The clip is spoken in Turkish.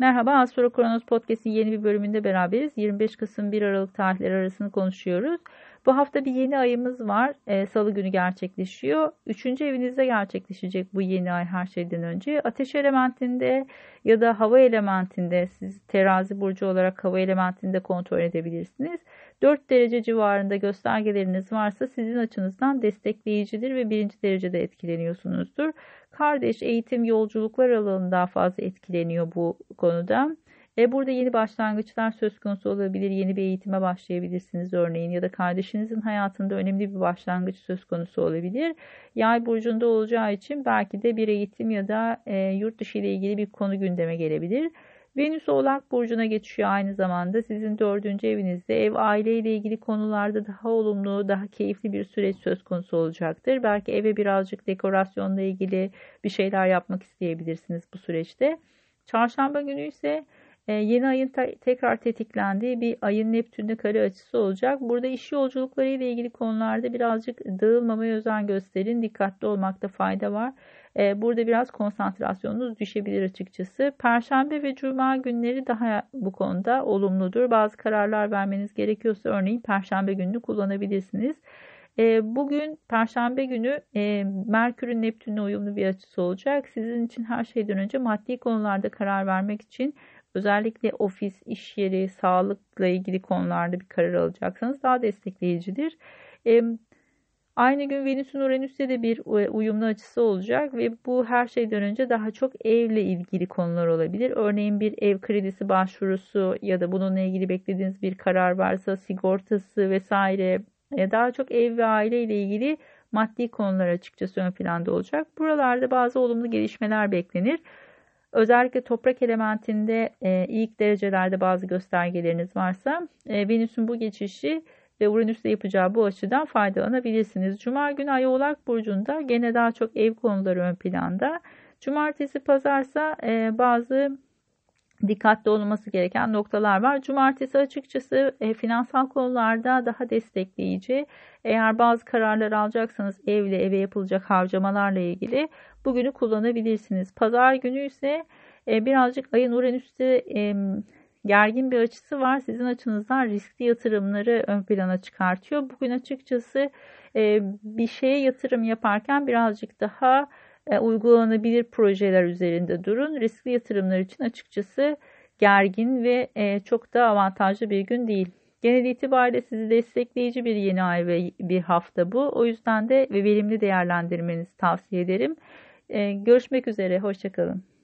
Merhaba, Astro Kronos Podcast'in yeni bir bölümünde beraberiz. 25 Kasım 1 Aralık tarihleri arasını konuşuyoruz. Bu hafta bir yeni ayımız var. E, Salı günü gerçekleşiyor. Üçüncü evinizde gerçekleşecek bu yeni ay her şeyden önce. Ateş elementinde ya da hava elementinde siz terazi burcu olarak hava elementinde kontrol edebilirsiniz. 4 derece civarında göstergeleriniz varsa sizin açınızdan destekleyicidir ve birinci derecede etkileniyorsunuzdur. Kardeş eğitim yolculuklar alanında daha fazla etkileniyor bu konuda. E burada yeni başlangıçlar söz konusu olabilir. Yeni bir eğitime başlayabilirsiniz örneğin ya da kardeşinizin hayatında önemli bir başlangıç söz konusu olabilir. Yay burcunda olacağı için belki de bir eğitim ya da e, yurt dışı ile ilgili bir konu gündeme gelebilir. Venüs Oğlak Burcu'na geçiyor aynı zamanda. Sizin dördüncü evinizde ev aile ile ilgili konularda daha olumlu, daha keyifli bir süreç söz konusu olacaktır. Belki eve birazcık dekorasyonla ilgili bir şeyler yapmak isteyebilirsiniz bu süreçte. Çarşamba günü ise yeni ayın tekrar tetiklendiği bir ayın Neptün'de kare açısı olacak. Burada iş yolculukları ile ilgili konularda birazcık dağılmamaya özen gösterin. Dikkatli olmakta fayda var. E, burada biraz konsantrasyonunuz düşebilir açıkçası. Perşembe ve Cuma günleri daha bu konuda olumludur. Bazı kararlar vermeniz gerekiyorsa örneğin Perşembe gününü kullanabilirsiniz. E, bugün Perşembe günü Merkür'ün Neptün'le uyumlu bir açısı olacak. Sizin için her şeyden önce maddi konularda karar vermek için özellikle ofis, iş yeri, sağlıkla ilgili konularda bir karar alacaksanız daha destekleyicidir. Aynı gün Venüs'ün Uranüs'te de bir e, uyumlu açısı olacak ve bu her şeyden önce daha çok evle ilgili konular olabilir. Örneğin bir ev kredisi başvurusu ya da bununla ilgili beklediğiniz bir karar varsa sigortası vesaire daha çok ev ve aile ile ilgili maddi konular açıkçası ön planda olacak. Buralarda bazı olumlu gelişmeler beklenir. Özellikle toprak elementinde e, ilk derecelerde bazı göstergeleriniz varsa e, Venüs'ün bu geçişi ve Uranüs'le yapacağı bu açıdan faydalanabilirsiniz. Cuma günü Ay Oğlak Burcu'nda gene daha çok ev konuları ön planda. Cumartesi pazarsa e, bazı dikkatli olunması gereken noktalar var. Cumartesi açıkçası e, finansal konularda daha destekleyici. Eğer bazı kararlar alacaksanız evle eve yapılacak harcamalarla ilgili bugünü kullanabilirsiniz. Pazar günü ise e, birazcık ayın Uranüs'te e, gergin bir açısı var. Sizin açınızdan riskli yatırımları ön plana çıkartıyor. Bugün açıkçası e, bir şeye yatırım yaparken birazcık daha uygulanabilir projeler üzerinde durun. Riskli yatırımlar için açıkçası gergin ve e, çok da avantajlı bir gün değil. Genel itibariyle sizi destekleyici bir yeni ay ve bir hafta bu. O yüzden de ve verimli değerlendirmenizi tavsiye ederim. E, görüşmek üzere, hoşçakalın.